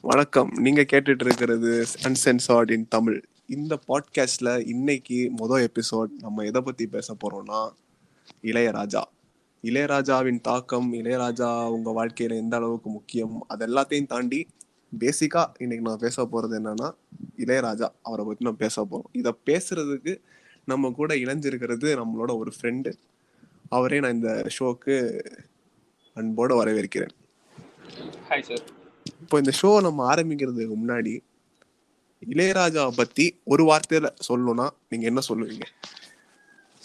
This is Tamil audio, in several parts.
வணக்கம். நீங்க கேட்டுட்டு இருக்கிறது அன்சென்சார்ட் இன் தமிழ். இந்த பாட்காஸ்ட்ல இன்னைக்கு மொதல் எபிசோட் நம்ம எதை பத்தி பேச போறோம்னா இளையராஜா. இளையராஜாவின் தாக்கம் இளையராஜா உங்க வாழ்க்கையில எந்த அளவுக்கு முக்கியம் அது எல்லாத்தையும் தாண்டி பேசிக்கா இன்னைக்கு நான் பேச போறது என்னன்னா இளையராஜா அவரை பத்தி நான் பேச போறோம். இதை பேசுறதுக்கு நம்ம கூட இணைஞ்சிருக்கிறது நம்மளோட ஒரு ஃப்ரெண்டு அவரே நான் இந்த ஷோக்கு அன்போடு வரவேற்கிறேன். ஹாய் சார் இப்போ இந்த ஷோ நம்ம ஆரம்பிக்கிறதுக்கு முன்னாடி இளையராஜாவை பத்தி ஒரு வார்த்தையில சொல்லணும்னா நீங்க என்ன சொல்லுவீங்க?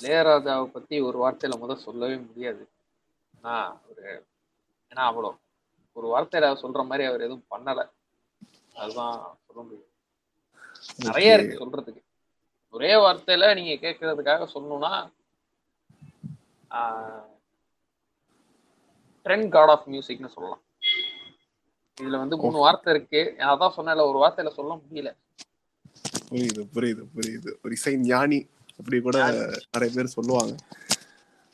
இளையராஜாவை பத்தி ஒரு வார்த்தையில முதல் சொல்லவே முடியாது. நான் ஒரு ஏன்னா அவ்வளோ. ஒரு வார்த்தையில சொல்ற மாதிரி அவர் எதுவும் பண்ணல. அதுதான் சொல்ல முடியும். நிறைய இருக்கு சொல்றதுக்கு. ஒரே வார்த்தையில நீங்க கேட்கறதுக்காக சொல்லணும்னா ட்ரெண்ட் காட் ஆஃப் மியூசிக்னு சொல்லலாம். இதுல வந்து மூணு வார்த்தை இருக்கு. அதான் சொன்னேன்ல ஒரு வார்த்தையில சொல்ல முடியல. புரியுது புரியுது புரியுது. ஒரு இசை ஞானி அப்படி கூட நிறைய பேர் சொல்லுவாங்க.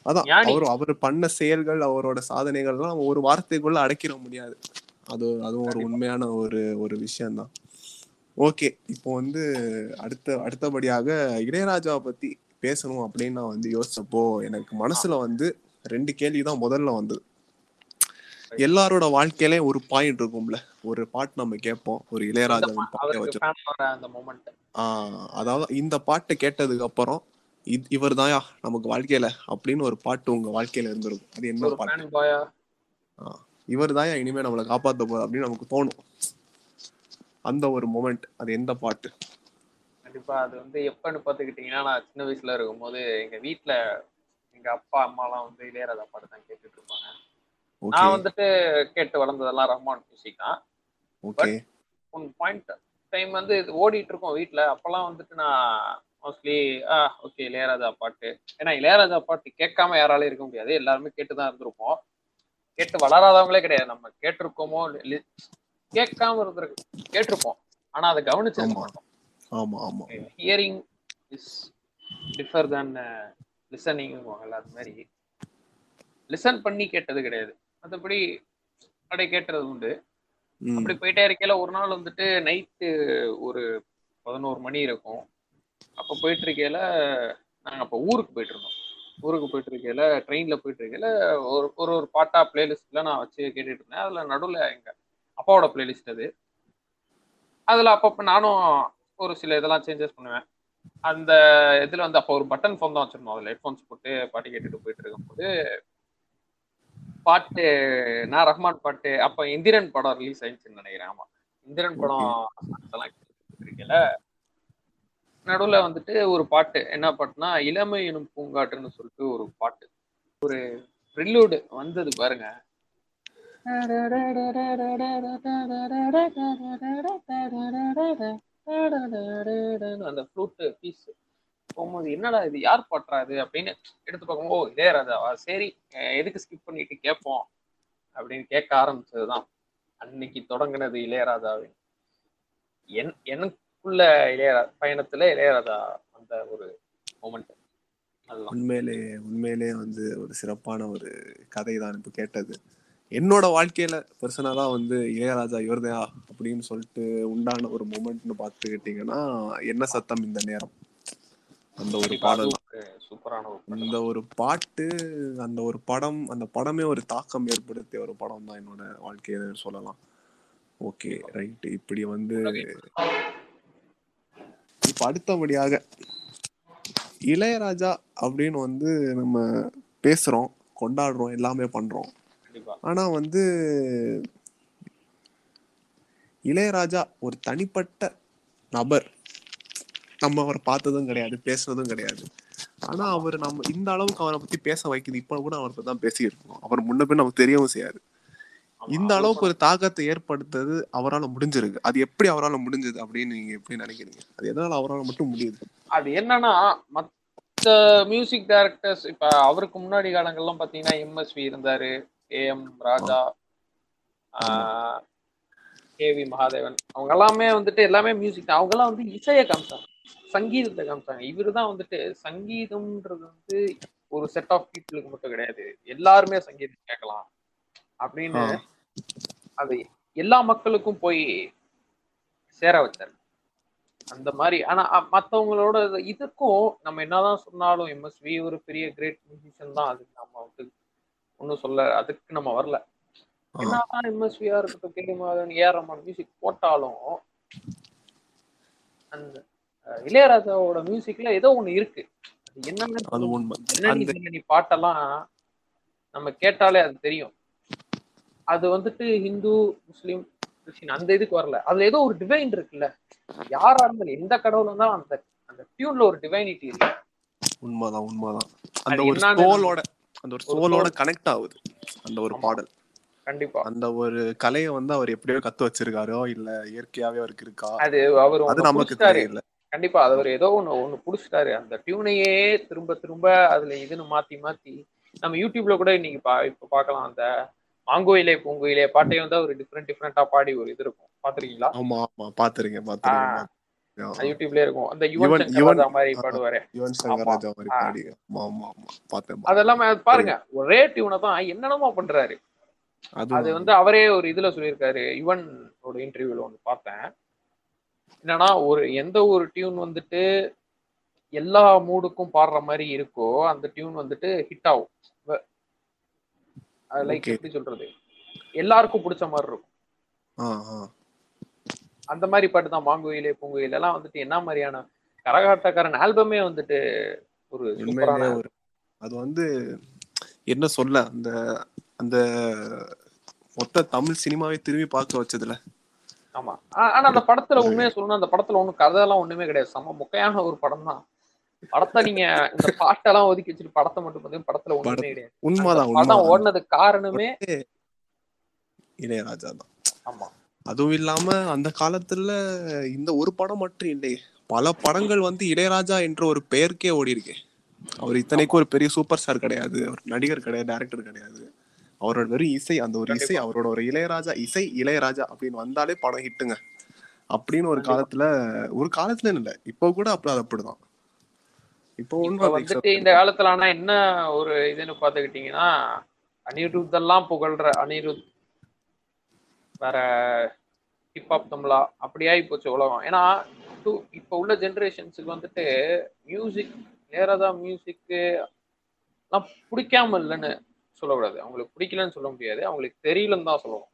அதான். அவர் அவர் பண்ண செயல்கள் அவரோட சாதனைகள்லாம் ஒரு வார்த்தைக்குள்ள அடக்கிட முடியாது. அது அதுவும் ஒரு. உண்மையான ஒரு ஒரு விஷயம்தான். ஓகே இப்போ வந்து அடுத்த அடுத்தபடியாக இளையராஜாவை பத்தி பேசணும் அப்படின்னு நான் வந்து யோசிச்சப்போ எனக்கு மனசுல வந்து ரெண்டு கேள்வி தான் முதல்ல வந்தது. எல்லாரோட வாழ்க்கையிலயும் ஒரு பாயிண்ட் இருக்கும்ல. ஒரு பாட்டு நம்ம கேட்போம் ஒரு இளையராஜாவின் பாட்டை அவருக்கு வச்சு. fan வர அந்த மொமெண்ட் ஆஹ் அதாவது இந்த பாட்டை கேட்டதுக்கு அப்புறம் இவர் தாயா நமக்கு வாழ்க்கையில அப்படின்னு ஒரு பாட்டு உங்க வாழ்க்கையில இருந்திருக்கும். அது என்ன பாட்டு? இவர் தாயா இனிமே நம்மளை காப்பாத்த போற அப்படின்னு நமக்கு தோணும். அந்த ஒரு மொமெண்ட் அது எந்த பாட்டு? கண்டிப்பா அது வந்து எப்பன்னு பாத்துக்கிட்டீங்கன்னா நான் சின்ன வயசுல இருக்கும்போது எங்க வீட்ல எங்க அப்பா அம்மாலாம் வந்து இளையராஜா பாட்டு தான் கேட்டுட்டு இருப்பாங்க. நான் வந்துட்டு கேட்டு வளர்ந்ததெல்லாம் ரஹ்மான் மியூசிக் தான் ஓகே ஒன் பாயிண்ட் டைம் வந்து இது ஓடிட்டு இருக்கோம் வீட்ல. அப்பெல்லாம் வந்துட்டு நான் மோஸ்ட்லி ஆ ஓகே இளையராஜா பாட்டு. ஏன்னா இளையராஜா பாட்டு கேட்காம யாராலையும் இருக்க முடியாது. எல்லாருமே கேட்டு தான் இருந்திருப்போம். கேட்டு வளராதவங்களே கிடையாது. நம்ம கேட்டிருக்கோமோ கேட்காம இருந்திருக்கு கேட்டிருப்போம். ஆனா அதை கவனிச்சிருக்க. மாட்டோம் ஆமா ஆமா. Hearing is differ than listening அது மாதிரி லிசன் பண்ணி கேட்டது கிடையாது. மற்றபடி அப்படியே கேட்டது உண்டு. அப்படி போயிட்டே இருக்கையில ஒரு நாள் வந்துட்டு நைட்டு ஒரு பதினோரு மணி இருக்கும். அப்போ போயிட்டு இருக்கையில நாங்கள் அப்போ ஊருக்கு போயிட்டு இருந்தோம். ஊருக்கு போயிட்டு இருக்கையில ட்ரெயின்ல போயிட்டு இருக்கையில ஒரு ஒரு ஒரு பாட்டா பிளேலிஸ்ட்ல நான் வச்சு கேட்டுட்டு இருந்தேன். அதுல நடுவில் எங்க அப்பாவோட பிளேலிஸ்ட் அது. அதுல அப்பப்போ நானும் ஒரு சில இதெல்லாம் சேஞ்சஸ் பண்ணுவேன். அந்த இதுல வந்து அப்போ ஒரு பட்டன் ஃபோன் தான் வச்சிருந்தோம். அதுல ஹெட்ஃபோன்ஸ் போட்டு பாட்டு கேட்டுட்டு போயிட்டு இருக்கும்போது பாட்டு நான் ரஹ்மான் பாட்டு அப்ப இந்திரன் படம் ரிலீஸ் ஆயிடுச்சுன்னு நினைக்கிறேன். ஆமா. இந்திரன் படம் இருக்கேன்ல நடுவுல வந்துட்டு ஒரு பாட்டு என்ன பாட்டுனா இளமை எனும் பூங்காற்றுன்னு சொல்லிட்டு ஒரு பாட்டு. ஒரு ப்ரில்லூடு வந்தது பாருங்க. அந்த ஃப்ளூட் பீஸ் போகும்போது என்னடா இது? யார் பாட்டுறா இது? அப்படின்னு எடுத்து பார்க்கும்போது ஓ இளையராஜாவா சரி. எதுக்கு ஸ்கிப் பண்ணிட்டு கேட்போம் அப்படின்னு கேட்க ஆரம்பிச்சதுதான். அன்னைக்கு தொடங்கினது இளையராஜாவின் என் எனக்குள்ள இளையராஜா பயணத்துல இளையராஜா அந்த ஒரு மூமெண்ட் உண்மையிலே உண்மையிலே வந்து ஒரு சிறப்பான ஒரு கதை தான் இப்போ கேட்டது. என்னோட வாழ்க்கையில பர்சனலா வந்து இளையராஜா இவர்தையா அப்படின்னு சொல்லிட்டு உண்டான ஒரு மூமெண்ட்னு பார்த்துக்கிட்டீங்கன்னா என்ன சத்தம் இந்த நேரம்? அந்த ஒரு பாடல் சூப்பரான இந்த ஒரு பாட்டு அந்த ஒரு படம் அந்த படமே ஒரு தாக்கம் ஏற்படுத்திய ஒரு படம் தான் என்னோட வாழ்க்கையில சொல்லலாம். Okay right. இப்படி வந்து. இப்ப அடுத்தபடியாக இளையராஜா அப்படின்னு வந்து நம்ம பேசுறோம் கொண்டாடுறோம் எல்லாமே பண்றோம். ஆனா வந்து இளையராஜா ஒரு தனிப்பட்ட நபர். நம்ம அவரை பார்த்ததும் கிடையாது பேசுனதும் கிடையாது. ஆனா அவர் நம்ம இந்த அளவுக்கு அவரை பத்தி பேச வைக்குது. இப்ப கூட அவரை பத்தி தான் பேசிட்டு இருக்கோம் அவர் முன்ன பின் நமக்கு தெரியவும் செய்யாது இந்த அளவுக்கு ஒரு தாக்கத்தை ஏற்படுத்தது அவரால் முடிஞ்சிருக்கு. அது எப்படி அவரால் முடிஞ்சது அப்படின்னு நீங்க எப்படி நினைக்கிறீங்க? அது எதனால அவரால் மட்டும் முடியுது? அது என்னன்னா மத் மத்த மியூசிக் டைரக்டர்ஸ் இப்ப அவருக்கு முன்னாடி காலங்கள்லாம் பாத்தீங்கன்னா எம்எஸ்வி இருந்தாரு. AM Raja KV Mahadevan. அவங்க எல்லாமே வந்துட்டு எல்லாமே மியூசிக் அவங்க எல்லாம் வந்து இசையை காமிச்சாங்க. சங்கீதத்தை காமிச்சாங்க இவரு தான் வந்துட்டு சங்கீதம்ன்றது வந்து ஒரு செட் ஆஃப் பீப்புளுக்கு மட்டும் கிடையாது. எல்லாருமே சங்கீதம் கேட்கலாம் அப்படின்னு. அது எல்லா மக்களுக்கும் போய் சேர வச்சாரு. அந்த மாதிரி. ஆனா மத்தவங்களோட இது- இதுக்கும் நம்ம என்னதான் சொன்னாலும் எம்எஸ்வி ஒரு பெரிய கிரேட் மியூசிஷியன் தான். அது நம்ம வந்து ஒன்றும் சொல்ல அதுக்கு நம்ம வரல. என்னதான் எம்எஸ்வியா இருக்கட்டும் கே. மாதவன் ரஹ்மான் மியூசிக் போட்டாலும் அந்த இளையராஜாவோட மியூசிக்ல ஏதோ ஒண்ணு இருக்கு. அது என்னன்னு பாட்டெல்லாம் நம்ம கேட்டாலே அது தெரியும். அது வந்துட்டு ஹிந்து முஸ்லீம் கிறிஸ்டின் அந்த இதுக்கு வரல. அதுல ஏதோ ஒரு டிவைன் இருக்குல்ல. யாரா இருந்தாலும் எந்த கடவுள் இருந்தாலும் அந்த அந்த டியூன்ல ஒரு டிவைனிட்டி இருக்கு உண்மைதான் உண்மைதான். அந்த ஒரு சோலோட அந்த ஒரு சோலோட. கனெக்ட் ஆகுது. அந்த ஒரு. பாடல். கண்டிப்பா. அந்த ஒரு கலையை வந்து அவர் எப்படியோ கத்து வச்சிருக்காரோ இல்ல இயற்கையாவே அவருக்கு இருக்கா? அது அவர் அது நமக்கு தெரியல. கண்டிப்பா அது அவர் ஏதோ ஒண்ணு ஒண்ணு புடிச்சிட்டாரு. அந்த டியூனையே திரும்ப திரும்ப அதுல இதுன்னு மாத்தி மாத்தி நம்ம யூடியூப்ல கூட இன்னைக்கு பா இப்ப பார்க்கலாம் அந்த மாங்கோயிலே பூங்கோயிலே பாட்டையும் வந்து அவர் டிஃப்ரெண்ட் டிஃப்ரெண்டா பாடி ஒரு இது இருக்கும். பாத்திருக்கீங்களா? ஆமா ஆமா பாத்துருக்கேன் பாத்துருக்கேன் அது யூடியூப்லயே இருக்கும். அந்த யுவன் யுவன்- மாதிரி. பாடுவாரு. யுவன் சங்கர் ராஜா மாதிரி. பாடி. ஆமா ஆமா ஆமா பார்த்தேன் அதெல்லாமே அது பாருங்க ஒரே டியூனை தான் என்னென்னமோ பண்றாரு. அது அது வந்து அவரே ஒரு இதுல சொல்லியிருக்காரு. யுவன் ஒரு இன்டர்வியூல ஒன்று பார்த்தேன். என்னன்னா ஒரு எந்த ஒரு டியூன் வந்துட்டு எல்லா மூடுக்கும் பாடுற மாதிரி இருக்கோ அந்த டியூன் வந்துட்டு ஹிட் ஆகும். லைக். எப்படி சொல்றது? எல்லாருக்கும் பிடிச்ச மாதிரி இருக்கும். அந்த மாதிரி பாட்டு தான் மாங்குயிலே பூங்குயில எல்லாம் வந்துட்டு என்ன மாதிரியான கரகாட்டக்காரன் ஆல்பமே வந்துட்டு ஒரு சூப்பரான ஒரு அது வந்து என்ன சொல்ல அந்த அந்த மொத்த தமிழ் சினிமாவை திரும்பி பார்க்க வச்சதுல. ஆமா. ஆனா அந்த படத்துல உண்மையா சொல்லணும் அந்த படத்துல ஒண்ணும் கதையெல்லாம் ஒண்ணுமே கிடையாது. செம்ம முக்கையான ஒரு படம் தான். படத்தை நீங்க இந்த பாட்டெல்லாம் ஒதுக்கி வச்சுட்டு படத்தை மட்டும் பார்த்தீங்கன்னா படத்துல ஒண்ணுமே கிடையாது. உண்மைதான் படம் ஓடுனதுக்கு காரணமே இளையராஜா தான் ஆமா. அதுவும் இல்லாம அந்த காலத்துல இந்த ஒரு படம் மட்டும் இல்லை. பல படங்கள் வந்து இளையராஜா என்ற ஒரு பெயருக்கே ஓடி இருக்கு அவர் இத்தனைக்கும் ஒரு பெரிய சூப்பர் ஸ்டார் கிடையாது. ஒரு நடிகர் கிடையாது டைரக்டர் கிடையாது. அவரோட வெறும் இசை அந்த ஒரு இசை. அவரோட ஒரு இளையராஜா இசை இளையராஜா அப்படின்னு வந்தாலே படம் ஹிட்டுங்க அப்படின்னு ஒரு. காலத்துல ஒரு காலத்துல இல்ல இப்போ கூட அப்படி அது அப்படிதான் இப்போ வந்துட்டு இந்த காலத்துல ஆனா என்ன ஒரு இதுன்னு பாத்துக்கிட்டீங்கன்னா அனிருத் எல்லாம் புகழ்ற அனிருத் வேற ஹிப்ஹாப் தமிழா அப்படியாகி போச்சு உலகம் ஏன்னா டூ இப்ப உள்ள ஜெனரேஷன்ஸுக்கு வந்துட்டு மியூசிக் நேரதா மியூசிக்கு எல்லாம் பிடிக்காம இல்லைன்னு சொல்லக்கூடாது. அவங்களுக்கு பிடிக்கலன்னு சொல்ல முடியாது. அவங்களுக்கு தெரியலன்னு தான் சொல்லணும்.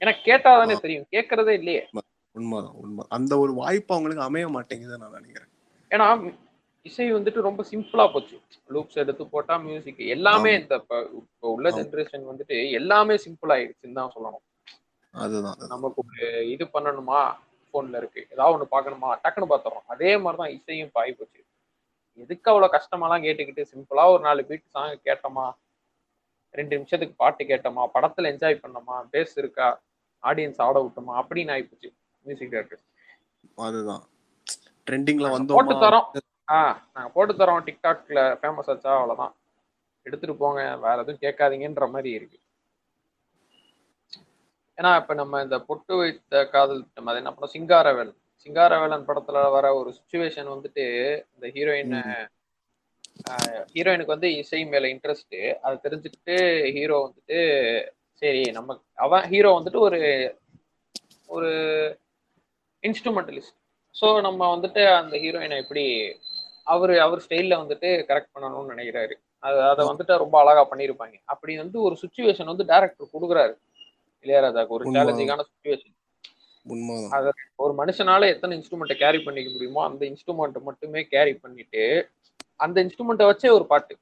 ஏன்னா கேட்டாதானே தெரியும். கேட்கறதே இல்லையே. உண்மைதான் உண்மை அந்த ஒரு வாய்ப்பு அவங்களுக்கு அமைய மாட்டேங்குதுன்னு நான் நினைக்கிறேன். ஏன்னா இசை வந்துட்டு ரொம்ப சிம்பிளா போச்சு. லூப்ஸ் எடுத்து போட்டா மியூசிக் எல்லாமே. இந்த இப்ப உள்ள. ஜெனரேஷன் வந்துட்டு எல்லாமே சிம்பிள் ஆயிடுச்சுன்னு தான் சொல்லணும். அதுதான். நமக்கு ஒரு இது பண்ணணுமா? போன்ல இருக்கு. ஏதாவது ஒண்ணு பார்க்கணுமா? டக்குன்னு பார்த்துறோம். அதே மாதிரிதான் இசையும் ஆகி போச்சு. எதுக்கு அவ்வளவு கஷ்டமாலாம் கேட்டுக்கிட்டு சிம்பிளா ஒரு நாலு பீட் சாங் கேட்டோமா? ரெண்டு நிமிஷத்துக்கு பாட்டு கேட்டோமா படத்துல என்ஜாய் பண்ணோமா பேஸ் இருக்கா ஆடியன்ஸ் ஆட விட்டோமா அப்படின்னு ஆயிப்போச்சு மியூசிக் டைரக்டர் அதுதான். ட்ரெண்டிங்ல போட்டு வந்தோமா? தரோம். ஆ நாங்க போட்டு தரோம் டிக்டாக்ல ஃபேமஸ் ஆச்சா அவ்வளவுதான். எடுத்துட்டு போங்க வேற எதுவும் கேட்காதீங்கன்ற மாதிரி இருக்கு. ஏன்னா இப்ப நம்ம இந்த பொட்டு வைத்த காதல் திட்டம் அது என்ன பண்ணோம்? சிங்காரவேலன். சிங்காரவேலன் படத்துல வர ஒரு சுச்சுவேஷன் வந்துட்டு இந்த ஹீரோயின் ஹீரோயினுக்கு வந்து இசை மேல இன்ட்ரெஸ்ட் அதை தெரிஞ்சுக்கிட்டு ஹீரோ வந்துட்டு சரி நம்ம அவன் ஹீரோ வந்துட்டு ஒரு ஒரு இன்ஸ்ட்ருமெண்டலிஸ்ட் ஸோ நம்ம வந்துட்டு அந்த ஹீரோயினை எப்படி அவர் அவர் ஸ்டைல்ல வந்துட்டு கரெக்ட் பண்ணணும்னு நினைக்கிறாரு. அது அதை வந்துட்டு ரொம்ப அழகா பண்ணியிருப்பாங்க. அப்படி வந்து ஒரு சுச்சுவேஷன் வந்து டேரக்டர் கொடுக்குறாரு. இளையராஜாக்கு ஒரு. சேலஞ்சிங்கான சுச்சுவேஷன் உண்மைதான். ஒரு மனுஷனால எத்தனை இன்ஸ்ட்ருமெண்ட்டை கேரி பண்ணிக்க முடியுமோ அந்த இன்ஸ்ட்ருமெண்ட்டை மட்டுமே கேரி பண்ணிட்டு அந்த இன்ஸ்ட்ருமெண்ட்டை வச்சே ஒரு பாட்டு.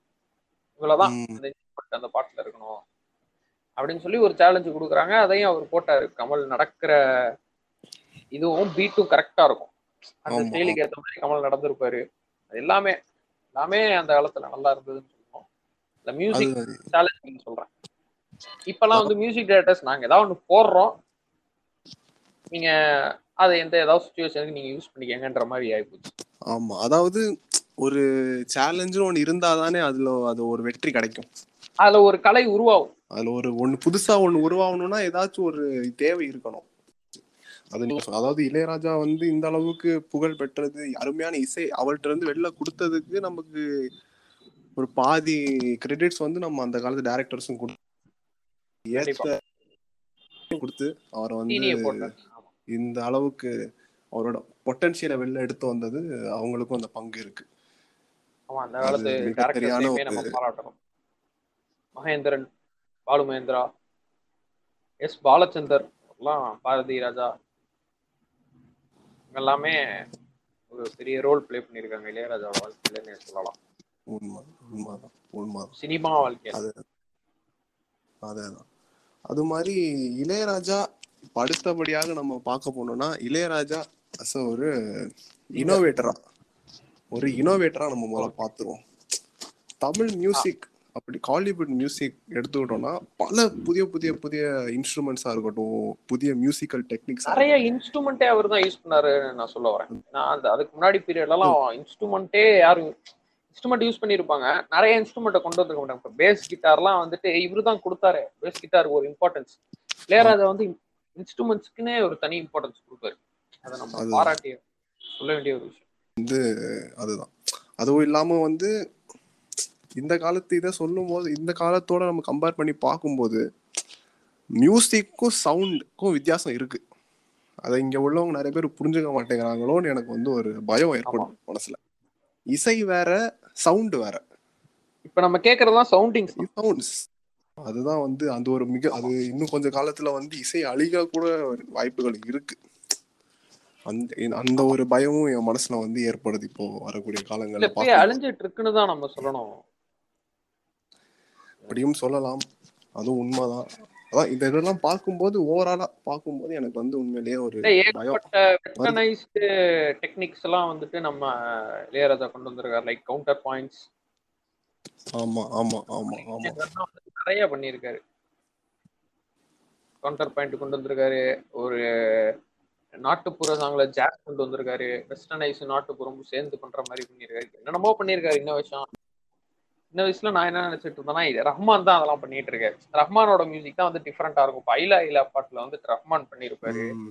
இவ்வளவுதான். அந்த இன்ஸ்ட்ருமெண்ட் அந்த பாட்டுல இருக்கணும். அப்படின்னு சொல்லி ஒரு சேலஞ்சு கொடுக்குறாங்க. அதையும் அவர் போட்டாரு. கமல் நடக்கிற இதுவும் பீட்டும் கரெக்டா இருக்கும். அந்த. ஸ்டைலுக்கு ஏற்ற மாதிரி கமல் நடந்திருப்பாரு. அது எல்லாமே எல்லாமே அந்த காலத்துல நல்லா இருந்ததுன்னு சொல்லுவோம். இந்த மியூசிக் அது சேலஞ்ச் சொல்றேன். இப்பெல்லாம் வந்து மியூசிக் டைரக்டர்ஸ் நாங்க ஏதாவது ஒன்று போடுறோம். நீங்க அதை எந்த ஏதாவது சுச்சுவேஷனுக்கு நீங்க யூஸ் பண்ணிக்கங்கன்ற மாதிரி ஆயிப்போச்சு. ஆமா. அதாவது ஒரு சேலஞ்சுன்னு ஒண்ணு இருந்தாதானே அதுல அது ஒரு வெற்றி கிடைக்கும். அதுல ஒரு கலை உருவாகும். அதுல ஒரு ஒண்ணு புதுசா ஒண்ணு உருவாகணும்னா ஏதாச்சும் ஒரு தேவை இருக்கணும். அது அதாவது இளையராஜா வந்து இந்த அளவுக்கு புகழ் பெற்றது அருமையான இசை அவர்கிட்ட இருந்து வெளில கொடுத்ததுக்கு நமக்கு ஒரு பாதி கிரெடிட்ஸ் வந்து நம்ம அந்த காலத்து டேரக்டர்ஸும் கொடுத்து அவரை வந்து. இந்த அளவுக்கு அவரோட பொட்டன்ஷியலை வெளில எடுத்து வந்தது அவங்களுக்கும் அந்த பங்கு இருக்கு. ஆமா அந்த காலத்து டேரக்டர்ஸையுமே நம்ம பாராட்டணும். மகேந்திரன் பாலு மகேந்திரா எஸ் பாலச்சந்தர் எல்லாம் பாரதி ராஜா எல்லாமே ஒரு பெரிய ரோல் ப்ளே பண்ணியிருக்காங்க. இளையராஜா வாழ்க்கையிலன்னு சொல்லலாம். சினிமா வாழ்க்கையில அது அதேதான். அது மாதிரி இளையராஜா அடுத்தபடியாக நம்ம பார்க்க போனோம்னா இளையராஜா அஸ் ஒரு இனோவேட்டரா ஒரு இனோவேட்டரா நம்ம முதல்ல பார்த்துருவோம். தமிழ் மியூசிக் அப்படி காலிவுட் மியூசிக் எடுத்துக்கிட்டோம்னா பல புதிய புதிய புதிய இன்ஸ்ட்ருமெண்ட்ஸா இருக்கட்டும் புதிய மியூசிக்கல் டெக்னிக்ஸ் நிறைய இன்ஸ்ட்ருமெண்ட்டே அவர் தான் யூஸ் பண்ணாரு நான் சொல்ல வரேன். நான் அந்த அதுக்கு முன்னாடி பீரியட்லாம் இன்ஸ்ட்ருமெண்ட்டே யாரும் இன்ஸ்ட்ருமெண்ட் யூஸ் பண்ணியிருப்பாங்க நிறைய இன்ஸ்ட்ருமெண்ட்டை கொண்டு வந்திருக்க மாட்டாங்க. இப்போ பேஸ் கிட்டார்லாம் வந்துட்டு இவரு தான் கொடுத்தாரு. பேஸ் கிட்டாருக்கு ஒரு இம்பார்ட்டன்ஸ் இளையராஜா வந்து இன்ஸ்ட்ருமெண்ட்ஸ்க்குன்னே ஒரு தனி இம்பார்ட்டன்ஸ் கொடுப்பாரு. அதை நம்ம. பாராட்டி சொல்ல வேண்டிய ஒரு விஷயம். அதுதான். அதுவும் இல்லாம வந்து இந்த காலத்து இதை சொல்லும் போது இந்த காலத்தோட நம்ம கம்பேர் பண்ணி பார்க்கும்போது மியூசிக்கும் சவுண்டுக்கும் வித்தியாசம் இருக்கு. அதை இங்க உள்ளவங்க நிறைய பேர் புரிஞ்சுக்க மாட்டேங்கிறாங்களோன்னு எனக்கு வந்து ஒரு பயம் ஏற்படும் மனசுல. இசை வேற சவுண்ட் வேற. இப்போ நம்ம கேட்கறதுலாம் சவுண்டிங்ஸ் சவுண்ட்ஸ் அதுதான் வந்து அந்த ஒரு மிக அது இன்னும் கொஞ்ச காலத்துல வந்து இசை அழிக கூட வாய்ப்புகள் இருக்கு. அந்த அந்த ஒரு பயமும் என் மனசுல வந்து ஏற்படுது இப்போ வரக்கூடிய காலங்கள்ல. அழிஞ்சிட்டு இருக்குன்னு தான் நம்ம சொல்லணும். அப்படியும் சொல்லலாம். அதுவும் உண்மைதான். அதான் இந்த இதெல்லாம் பார்க்கும்போது ஓவராலா பார்க்கும்போது எனக்கு வந்து உண்மையிலேயே ஒரு வெஸ்டர்னைஸ்டு டெக்னிக்ஸ் எல்லாம் வந்துட்டு நம்ம இளையராஜா கொண்டு வந்திருக்காரு. லைக் கவுண்டர் பாயிண்ட்ஸ் ஆமா ஆமா ஆமா ஆமா. நிறைய பண்ணியிருக்காரு. கவுண்டர் பாயிண்ட் கொண்டு வந்திருக்காரு. ஒரு நாட்டுப்புற சாங்ல ஜாஸ் கொண்டு வந்திருக்காரு. வெஸ்டர்னைஸ் நாட்டுப்புறமும் சேர்ந்து பண்ற மாதிரி பண்ணியிருக்காரு. என்னென்னமோ பண்ணியிருக்காரு. இன்ன விஷயம் இந்த வயசுல நான் என்ன நினைச்சிட்டு இருந்தேன்னா ரஹ்மான் தான் அதெல்லாம் பண்ணிட்டு இருக்காரு ரஹ்மானோட மியூசிக் தான் வந்து டிஃப்ரெண்டா இருக்கும். இப்ப ஐலா ஐலா பாட்டுல வந்து ரஹ்மான் பண்ணியிருப்பாரு. ம்.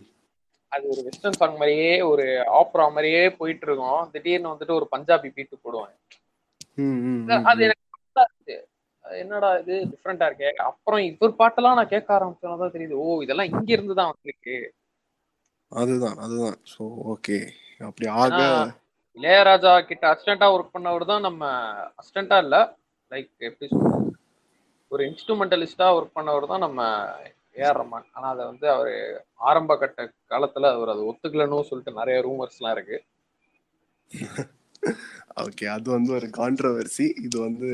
அது ஒரு வெஸ்டர்ன் சாங் மாதிரியே ஒரு ஆப்ரா மாதிரியே போயிட்டு இருக்கும் திடீர்னு வந்துட்டு ஒரு பஞ்சாபி பீட்டு ம், அது எனக்கு என்னடா இது டிஃப்ரெண்டா இருக்கே. அப்புறம் இவர் பாட்டெல்லாம் நான் கேட்க ஆரம்பிச்சோன்னு தெரியுது. ஓ இதெல்லாம் இங்க இருந்து தான் வந்திருக்கு. அதுதான் அதுதான். சோ ஓகே அப்படி ஆக இளையராஜா கிட்ட அசிஸ்டண்டா ஒர்க் பண்ணவர் தான் நம்ம அசிஸ்டண்டா இல்ல. லைக் எப்படி சொல்றது? ஒரு இன்ஸ்ட்ருமெண்டலிஸ்டா ஒர்க் பண்ணவர் தான் நம்ம ஏஆர் ரஹ்மான். ஆனா அதை வந்து அவரு ஆரம்ப கட்ட காலத்துல அவர் அதை ஒத்துக்கலன்னு சொல்லிட்டு நிறைய ரூமர்ஸ் எல்லாம் இருக்கு. ஓகே அது வந்து ஒரு கான்ட்ரவர்சி இது வந்து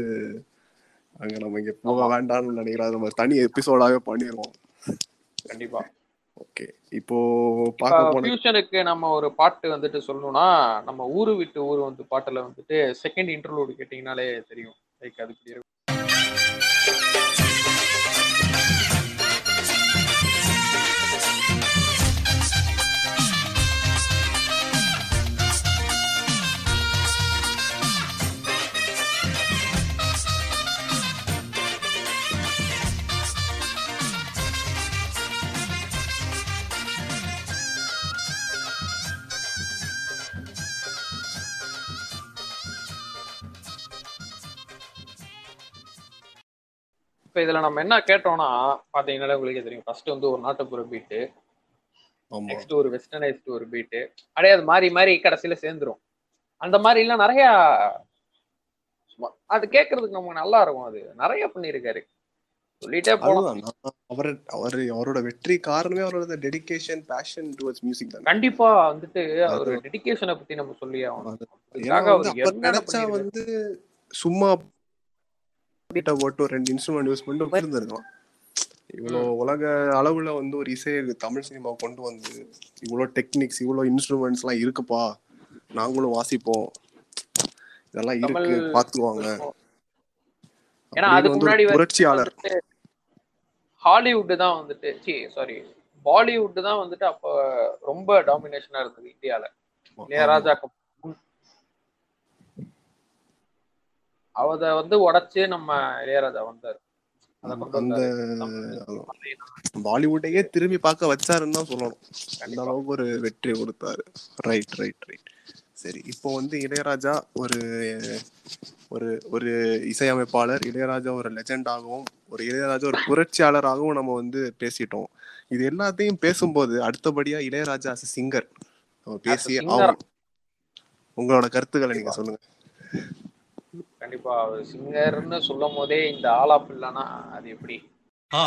அங்க நம்ம இங்க போக வேண்டாம்னு நினைக்கிறேன் அது நம்ம தனி எபிசோடாவே பண்ணிடுவோம் கண்டிப்பா. ஓகே. இப்போ ஃபியூஷனுக்கு நம்ம ஒரு பாட்டு வந்துட்டு சொல்லணும்னா நம்ம ஊரு விட்டு ஊர் வந்து பாட்டுல வந்துட்டு செகண்ட் இன்டர்லூடு கேட்டீங்கனாலே தெரியும். லைக் அது இப்ப இதுல நம்ம என்ன கேட்டோம்னா பாத்தீங்கன்னாலே உங்களுக்கே தெரியும். ஃபர்ஸ்ட் வந்து ஒரு நாட்டுப்புற பீட்டு நெக்ஸ்ட் ஒரு வெஸ்டர்னைஸ்டு ஒரு பீட்டு அப்படியே அது மாறி மாறி கடைசியில சேர்ந்துரும். அந்த மாதிரி எல்லாம் நிறைய சும்மா அது கேட்கறதுக்கு நமக்கு நல்லா இருக்கும் அது. நிறைய பண்ணியிருக்காரு. சொல்லிட்டே நான் அவர் அவர் அவரோட வெற்றி காரணமே அவரோட டெடிகேஷன் பேஷன் டுவர்ட்ஸ் மியூசிக் தான். கண்டிப்பா வந்துட்டு அவர் டெடிகேஷனை பத்தி நம்ம சொல்லி ஆகணும். வந்து சும்மா கிட்ட போட்டு ரெண்டு இன்ஸ்ட்ருமெண்ட் யூஸ் பண்ணிட்டு இருந்திருக்கலாம் இவ்வளோ உலக அளவுல வந்து ஒரு இசையை தமிழ் சினிமா கொண்டு வந்து இவ்வளோ டெக்னிக்ஸ் இவ்வளோ இன்ஸ்ட்ருமெண்ட்ஸ் எல்லாம் இருக்குப்பா. நாங்களும் வாசிப்போம். இதெல்லாம் இருக்கு வந்து புரட்சியாளர். ஹாலிவுட் தான் வந்துட்டு சி சாரி பாலிவுட் தான் வந்துட்டு அப்ப ரொம்ப டாமினேஷனா இருந்தது இந்தியால. இளையராஜாக்கு முன். அத வந்து உடைச்சு நம்ம இளையராஜா வந்தாரு. அந்த பாலிவுட்டையே திரும்பி பார்க்க வச்சாருன்னு தான் சொல்லணும். அந்த. அளவுக்கு ஒரு வெற்றி கொடுத்தாரு. ரைட் ரைட் ரைட் சரி இப்போ வந்து இளையராஜா ஒரு ஒரு ஒரு இசையமைப்பாளர் இளையராஜா ஒரு லெஜெண்டாகவும் ஒரு இளையராஜா ஒரு புரட்சியாளராகவும் நம்ம வந்து பேசிட்டோம். இது எல்லாத்தையும் பேசும்போது அடுத்தபடியா இளையராஜா a சிங்கர் நம்ம பேசி உங்களோட கருத்துக்களை நீங்க சொல்லுங்க. கண்டிப்பா அவர் சிங்கர்னு சொல்லும் போதே இந்த ஆலாப் இல்லைன்னா அது எப்படி? ஆ.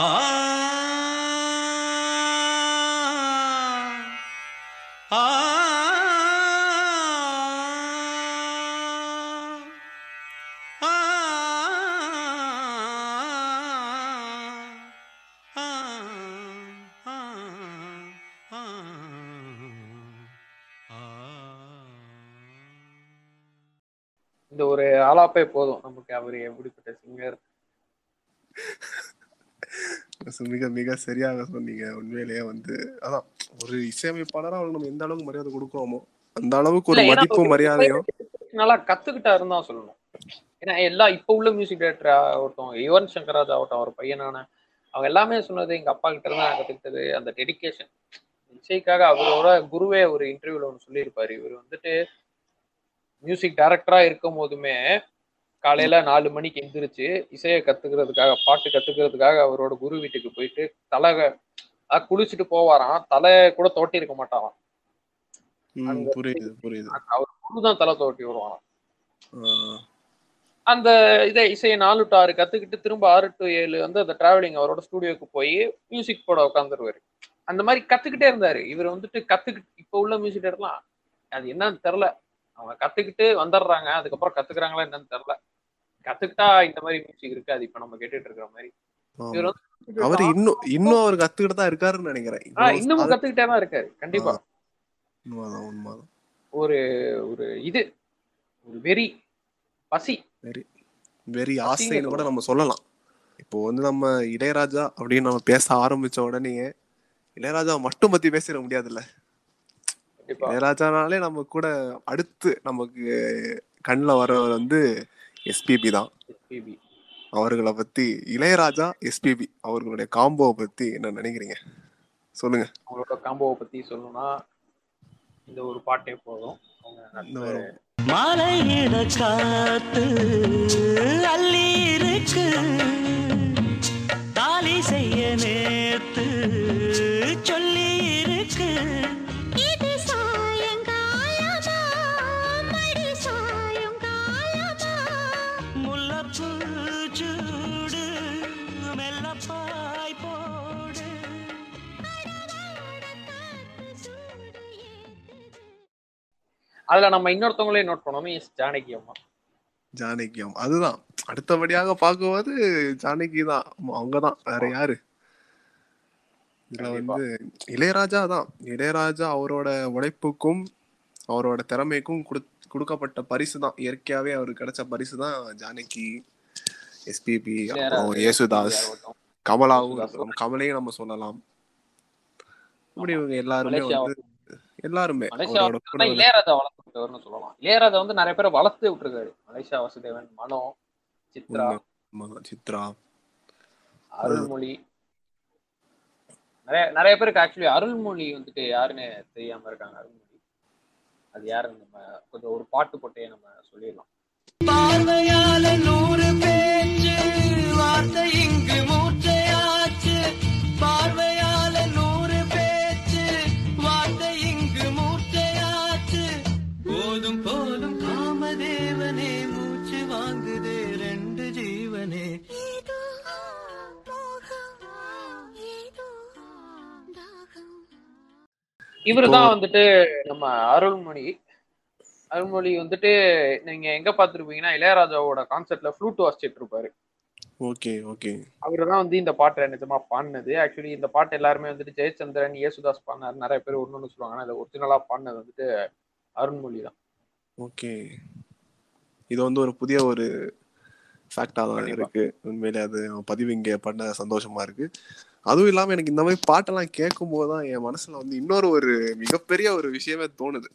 இந்த ஒரு ஆலாப்பே போதும் நமக்கு. அவர் எப்படிப்பட்ட சிங்கர் மிக மிக சரியாக சொன்னீங்க. உண்மையிலேயே வந்து அதான் ஒரு இசையமைப்பாளரா அவருக்கு நம்ம எந்த அளவுக்கு மரியாதை கொடுக்குறோமோ அந்த அளவுக்கு ஒரு மதிப்பும் மரியாதையும் நல்லா கத்துக்கிட்டாருன்னு தான் சொல்லணும். ஏன்னா எல்லா இப்ப உள்ள மியூசிக் டைரக்டர் ஆகட்டும் யுவன் சங்கர் ராஜா ஆகட்டும் அவர் பையனான அவங்க எல்லாமே சொன்னது எங்க அப்பா கிட்ட இருந்து நான் கத்துக்கிட்டது அந்த டெடிகேஷன் இசைக்காக அவரோட குருவே ஒரு இன்டர்வியூல ஒன்று சொல்லியிருப்பாரு. இவர் வந்துட்டு மியூசிக் டைரக்டரா இருக்கும் போதுமே காலையில நாலு மணிக்கு எந்திரிச்சு இசையை கத்துக்கிறதுக்காக பாட்டு கத்துக்கிறதுக்காக அவரோட குரு வீட்டுக்கு போயிட்டு தலை குளிச்சுட்டு போவாராம். தலை கூட தோட்டி இருக்க மாட்டாராம். புரியுது புரியுது. அவர் குரு தான் தலை தோட்டி வருவாராம். அந்த இதை இசையை நாலு டு ஆறு கத்துக்கிட்டு திரும்ப ஆறு டு ஏழு வந்து அந்த டிராவலிங் அவரோட ஸ்டூடியோக்கு போய் மியூசிக் போட உட்காந்துருவாரு அந்த மாதிரி கத்துக்கிட்டே இருந்தாரு. இவர் வந்துட்டு கத்துக்கிட்டு இப்ப உள்ள மியூசிக் டேரக்டர்லாம் அது என்னன்னு தெரில அவங்க கத்துக்கிட்டு வந்துடுறாங்க. அதுக்கப்புறம் கத்துக்கிறாங்களா என்னன்னு தெரில கத்துக்கிட்டா இந்த மாதிரி மியூசிக் இருக்கு அது இப்ப நம்ம கேட்டுட்டு இருக்கிற மாதிரி. அவர் இன்னும் இன்னும் அவர் கத்துக்கிட்டு தான் இருக்காருன்னு நினைக்கிறேன். இன்னமும் கத்துக்கிட்டே தான் இருக்காரு. கண்டிப்பா. ஒரு ஒரு இது. ஒரு வெறி. பசி. வெரி ஆசைன்னு கூட நம்ம சொல்லலாம். இப்போ வந்து நம்ம இளையராஜா அப்படின்னு நம்ம பேச ஆரம்பிச்ச உடனே இளையராஜா மட்டும் பத்தி பேசிட முடியாதுல்ல. இளையராஜானாலே நம்ம கூட அடுத்து நமக்கு கண்ணில் வரவர் வந்து எஸ்பிபி தான். எஸ்பிபி அவர்களை பத்தி இளையராஜா எஸ்பிபி அவர்களுடைய காம்போவை பத்தி என்ன நினைக்கிறீங்க? சொல்லுங்க. அவங்களோட காம்போவை பத்தி சொல்லணும்னா இந்த ஒரு பாட்டே போதும். மலையிட காத்து அள்ளி இருக்கு. தாலி செய்ய நேத்து அதுல நம்ம இன்னொருத்தவங்களையும் நோட் பண்ணணும் எஸ் ஜானகி அம்மா. ஜானகியம் அதுதான். அடுத்தபடியாக பார்க்கும்போது ஜானகி தான். அவங்க தான் வேற யாரு? இதுல. வந்து இளையராஜா தான். இளையராஜா அவரோட உழைப்புக்கும் அவரோட திறமைக்கும் குடு கொடுக்கப்பட்ட பரிசு தான் இயற்கையாவே அவருக்கு கிடைச்ச பரிசு தான் ஜானகி எஸ்பிபி அப்புறம் யேசுதாஸ். கமலாவும் கமலையும் நம்ம சொல்லலாம். இப்படி இவங்க எல்லாருமே வந்து எல்லாருமே இளையராஜா வளர்த்து விட்டவர்னு சொல்லலாம். இளையராஜா வந்து நிறைய பேரை வளர்த்து விட்டுருக்காரு. மலேசியா வாசுதேவன் மனோ சித்ரா. சித்ரா. அருள்மொழி. நிறைய நிறைய பேருக்கு ஆக்சுவலி அருள்மொழி வந்துட்டு யாருன்னு தெரியாம இருக்காங்க. அருள்மொழி. அது யாருன்னு நம்ம கொஞ்சம் ஒரு பாட்டு போட்டே நம்ம சொல்லிடலாம். பார்வையால நூறு பேச்சு வார்த்தை இவருதான் வந்துட்டு நம்ம அருள்மொழி. அருள்மொழி வந்துட்டு நீங்க எங்க பாத்துருப்பீங்கன்னா இளையராஜாவோட கான்செர்ட்ல ஃப்ளூட் வாசிச்சிட்டு இருப்பாரு. Okay okay. அவரு தான் வந்து இந்த பாட்டை நிஜமா பாடினது. ஆக்சுவலி இந்த பாட்டு எல்லாருமே வந்துட்டு ஜெயச்சந்திரன் யேசுதாஸ் பாடினார். நிறைய பேர் ஒன்று சொல்லுவாங்க. ஆனா இதை ஒரிஜினலா பாடினது வந்துட்டு அருண்மொழி தான். ஓகே. இது வந்து ஒரு புதிய ஒரு ஃபேக்டா தான். இருக்கு. உண்மையிலே அது பதிவு இங்க பண்ண சந்தோஷமா இருக்கு. அதுவும் இல்லாம எனக்கு இந்த மாதிரி பாட்டெல்லாம் கேட்கும் போதுதான் என் மனசுல வந்து இன்னொரு ஒரு மிகப்பெரிய ஒரு விஷயமே தோணுது.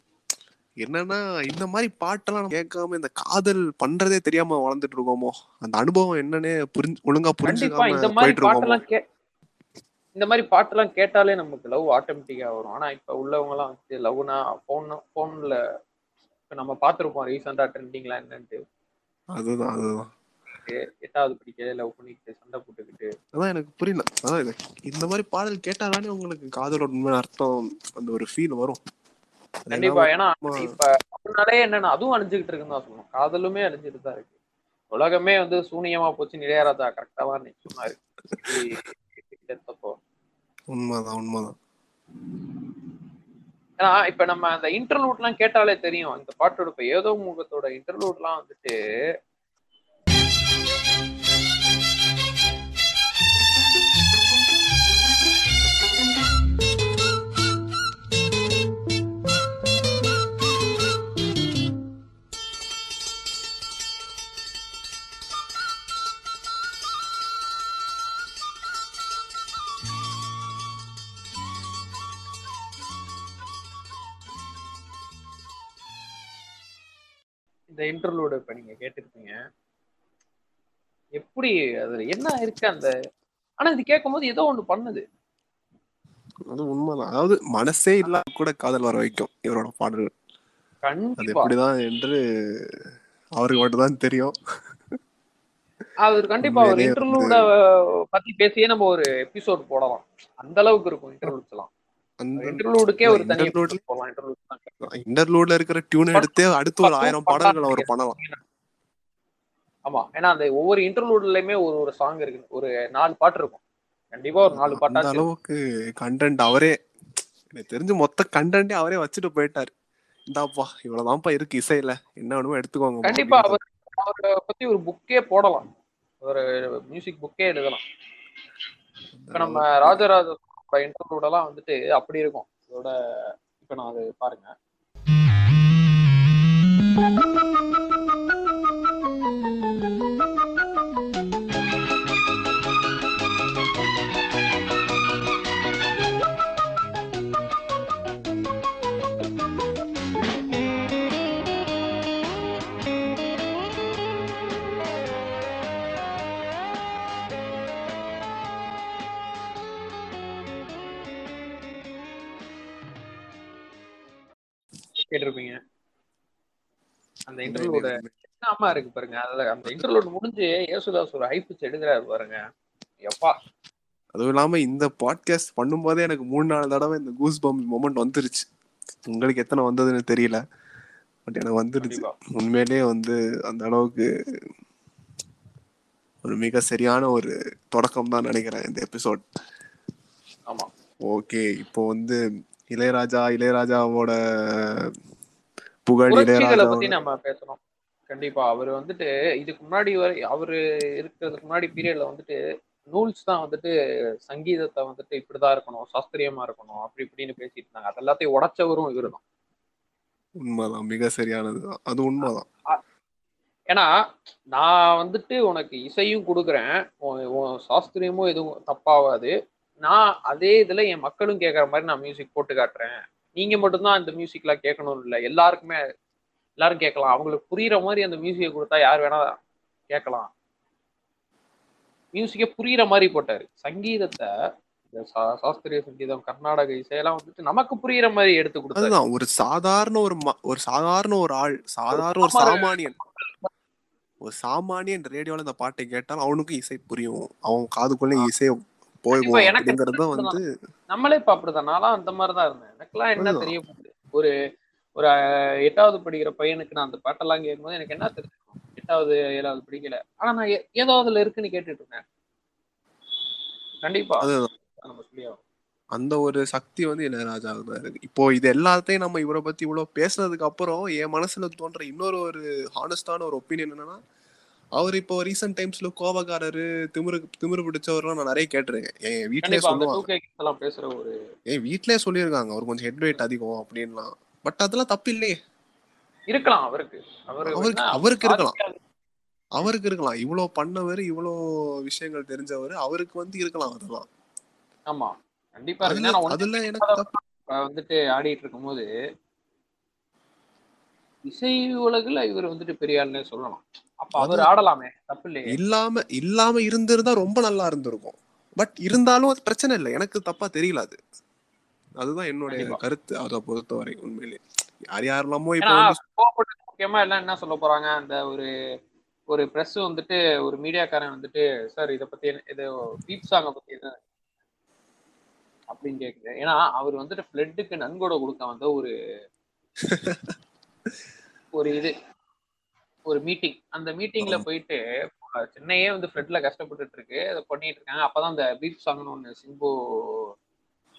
என்னன்னா இந்த மாதிரி பாட்டெல்லாம் கேட்காம இந்த காதல் பண்றதே தெரியாம வளர்ந்துட்டு இருக்கோமோ? அந்த அனுபவம் என்னன்னே புரிஞ்சு ஒழுங்கா புரிஞ்சுக்காம இந்த மாதிரி போயிட்டு இருக்கோமோ? இந்த மாதிரி பாட்டெல்லாம் கேட்டாலே நமக்கு லவ் ஆட்டோமேட்டிக்கா வரும். ஆனா இப்ப உள்ளவங்க எல்லாம் வந்து லவ்னா போன் போன்ல இப்ப நம்ம பார்த்திருப்போம் ரீசெண்டா ட்ரெண்டிங்லாம் என்னன்ட்டு. அதுதான் அதுதான். எட்டாவது படிக்க லவ் பண்ணிக்கிட்டு சண்டை போட்டுக்கிட்டு. அதான் எனக்கு புரியல. அதான் இது. இந்த மாதிரி பாடல் கேட்டாதானே உங்களுக்கு காதலோட உண்மை அர்த்தம் அந்த ஒரு ஃபீல் வரும். கண்டிப்பா. ஏன்னா இப்ப அப்படின்னாலே என்னன்னா அதுவும் அழிஞ்சுக்கிட்டு இருக்குன்னு தான் சொல்லணும். காதலுமே அழிஞ்சிட்டு தான் இருக்கு. உலகமே வந்து சூனியமா போச்சு இளையராஜா கரெக்டா தான் இன்னைக்கு சொன்னாரு. உண்மைதான் உண்மைதான். ஏன்னா இப்ப நம்ம அந்த இன்டர்லூட் எல்லாம் கேட்டாலே தெரியும். இந்த பாட்டோட இப்ப ஏதோ முகத்தோட இன்டர்லூட் எல்லாம் வந்துட்டு இந்த இன்டர்லூட் இப்ப நீங்க கேட்டிருப்பீங்க. எப்படி அதுல என்ன இருக்கு அந்த ஆனா இது கேட்கும்போது ஏதோ ஒண்ணு பண்ணுது. அது உண்மைதான். அதாவது மனசே இல்லாம கூட காதல் வர வைக்கும் இவரோட பாடல்கள். அது எப்படிதான் என்று அவருக்கு மட்டும்தான் தெரியும். அவர் கண்டிப்பா ஒரு இன்டர்லூட பத்தி பேசியே நம்ம ஒரு எபிசோட் போடலாம். அந்த அளவுக்கு இருக்கும் இன்டர்லூட்ஸ் எல்லாம். இன்டர்லூட்ல இருக்கிற டியூன் எடுத்தே அடுத்து ஒரு ஆயிரம் பாடல்கள் அவர் பண்ணலாம். ஆமா ஏன்னா அந்த ஒவ்வொரு இன்டர்லூட்லயுமே ஒரு ஒரு சாங் இருக்கு. ஒரு நாலு பாட்டு இருக்கும். கண்டிப்பா ஒரு நாலு இருக்கும். அளவுக்கு கண்டென்ட் அவரே எனக்கு தெரிஞ்சு மொத்த கண்டென்ட்டே அவரே வச்சுட்டு போயிட்டாரு. இந்தாப்பா இவ்வளவுதான்ப்பா இருக்கு இசையில. என்ன வேணுமோ எடுத்துக்கோங்க கண்டிப்பா அவர் அவரை பத்தி ஒரு புக்கே போடலாம். ஒரு மியூசிக் புக்கே எழுதலாம். இப்ப நம்ம ராஜராஜ இன்டர்லூட் எல்லாம் வந்துட்டு அப்படி இருக்கும். இதோட இப்ப நான் அது பாருங்க. கேட்டிருப்பீங்க. அந்த இன்டர்லூட ஆமா இருக்கு பாருங்க. அதுல அந்த இன்டர்லூட் முடிஞ்சு யேசுதாஸ் ஒரு ஹைப்பிச் எடுக்கிறாரு பாருங்க. எப்பா. அதுவும் இல்லாம இந்த பாட்காஸ்ட் பண்ணும்போதே எனக்கு மூணு நாலு தடவை இந்த கூஸ் பம் மொமெண்ட் வந்துருச்சு. உங்களுக்கு எத்தனை வந்ததுன்னு தெரியல. பட் எனக்கு வந்துருச்சு. உண்மையிலேயே வந்து அந்த அளவுக்கு ஒரு மிக சரியான ஒரு தொடக்கம் தான் நினைக்கிறேன் இந்த எபிசோட் ஆமா. ஓகே இப்போ வந்து இளையராஜா இளையராஜாவோட புகழ் இளையராஜா பத்தி நம்ம பேசணும். கண்டிப்பா. அவர் வந்துட்டு இதுக்கு முன்னாடி வரை அவரு இருக்கிறதுக்கு முன்னாடி பீரியட்ல வந்துட்டு நூல்ஸ் தான் வந்துட்டு சங்கீதத்தை வந்துட்டு இப்படிதான் இருக்கணும் சாஸ்திரியமா இருக்கணும் அப்படி இப்படின்னு பேசிட்டு இருந்தாங்க. அது எல்லாத்தையும் உடைச்சவரும் இவரு தான் உண்மைதான். மிக சரியானது. அது உண்மைதான். ஏன்னா நான் வந்துட்டு உனக்கு இசையும் கொடுக்குறேன். சாஸ்திரியமும் எதுவும் தப்பாகாது நான் அதே இதுல என் மக்களும் கேட்குற மாதிரி நான் மியூசிக் போட்டு காட்டுறேன். நீங்க மட்டும்தான் அந்த மியூசிக்லாம் கேட்கணும் இல்லை. எல்லாருக்குமே எல்லாரும் கேட்கலாம். அவங்களுக்கு புரியுற மாதிரி அந்த மியூசிக்கை கொடுத்தா யார் வேணா கேட்கலாம். மியூசிக்கை புரியுற மாதிரி போட்டாரு. சங்கீதத்தை சாஸ்திரிய சங்கீதம் கர்நாடக இசையெல்லாம் வந்துட்டு நமக்கு புரியுற மாதிரி எடுத்து கொடுத்தாரு. அதுதான். ஒரு சாதாரண ஒரு ஒரு சாதாரண ஒரு ஆள் சாதாரண ஒரு சாமானியன். ஒரு சாமானியன் ரேடியோல இந்த பாட்டை கேட்டால் அவனுக்கும் இசை புரியும். அவன் காதுக்குள்ள இசை போய் எனக்கு வந்து நம்மளே இப்ப அப்படிதான். நான்லாம் அந்த மாதிரி தான் இருந்தேன். எனக்கெல்லாம் என்ன. தெரிய போகுது ஒரு ஒரு எட்டாவது படிக்கிற பையனுக்கு நான் அந்த பாட்டெல்லாம் கேட்கும்போது எனக்கு என்ன தெரிஞ்சுக்கணும் எட்டாவது ஏழாவது படிக்கல. ஆனா நான் ஏதோ அதுல இருக்குன்னு கேட்டுட்டு இருந்தேன். கண்டிப்பா. நம்ம சொல்லி ஆகணும். அந்த ஒரு சக்தி வந்து இளையராஜாவுக்கு தான் இருக்கு. இப்போ இது எல்லாத்தையும் நம்ம இவரை பத்தி இவ்வளவு பேசுனதுக்கு அப்புறம் என் மனசுல தோன்ற இன்னொரு ஒரு ஹானஸ்டான ஒரு ஒப்பீனியன் என்னன்னா அவர் இப்போ ரீசெண்ட் டைம்ஸ்ல கோபக்காரரு திமிரு திமிரு பிடிச்சவர்லாம் நான் நிறைய கேட்டிருக்கேன். என் வீட்லயே சொல்லுவாங்க. என் வீட்லயே சொல்லியிருக்காங்க. அவர் கொஞ்சம் ஹெட் வெயிட் அதிகம் அப்படின்லாம். பட் அதெல்லாம் தப்பு இல்லையே. இருக்கலாம் அவருக்கு. அவரு அவருக்கு இருக்கலாம். அவருக்கு இருக்கலாம். இவ்வளவு பண்ணவர் இவ்வளவு விஷயங்கள் தெரிஞ்சவர் அவருக்கு வந்து இருக்கலாம் அதெல்லாம். ஆமா. கண்டிப்பா அதுல எனக்கு வந்துட்டு ஆடிட்டு இருக்கும்போது இசை உலகுல இவர் வந்துட்டு பெரிய ஆளுன்னே சொல்லலாம். அவர் ஆடலாமே தப்பு இல்லையே. இல்லாம இல்லாம இருந்திருந்தா ரொம்ப நல்லா இருந்திருக்கும். பட் இருந்தாலும் அது பிரச்சனை இல்லை. எனக்கு தப்பா தெரியல அது. அதுதான் என்னுடைய. கருத்து. அதை பொறுத்தவரை உண்மையிலே. யார் யாரெல்லாமோ இப்போ முக்கியமா எல்லாம் என்ன சொல்ல போறாங்க? அந்த ஒரு ஒரு பிரஸ் வந்துட்டு ஒரு மீடியாக்காரன் வந்துட்டு சார் இத பத்தி இது பீப் சாங்க பத்தி என்ன? அப்படின்னு கேக்குது. ஏன்னா அவர் வந்துட்டு பிளட்டுக்கு நன்கொடை கொடுக்க வந்த ஒரு ஒரு இது. ஒரு மீட்டிங் அந்த மீட்டிங்ல போயிட்டு சென்னையே வந்து ஃப்ளட்ல கஷ்டப்பட்டுட்டு இருக்கு அதை பண்ணிட்டு இருக்காங்க அப்பதான் அந்த பீப் சாங்னு ஒண்ணு சிம்பு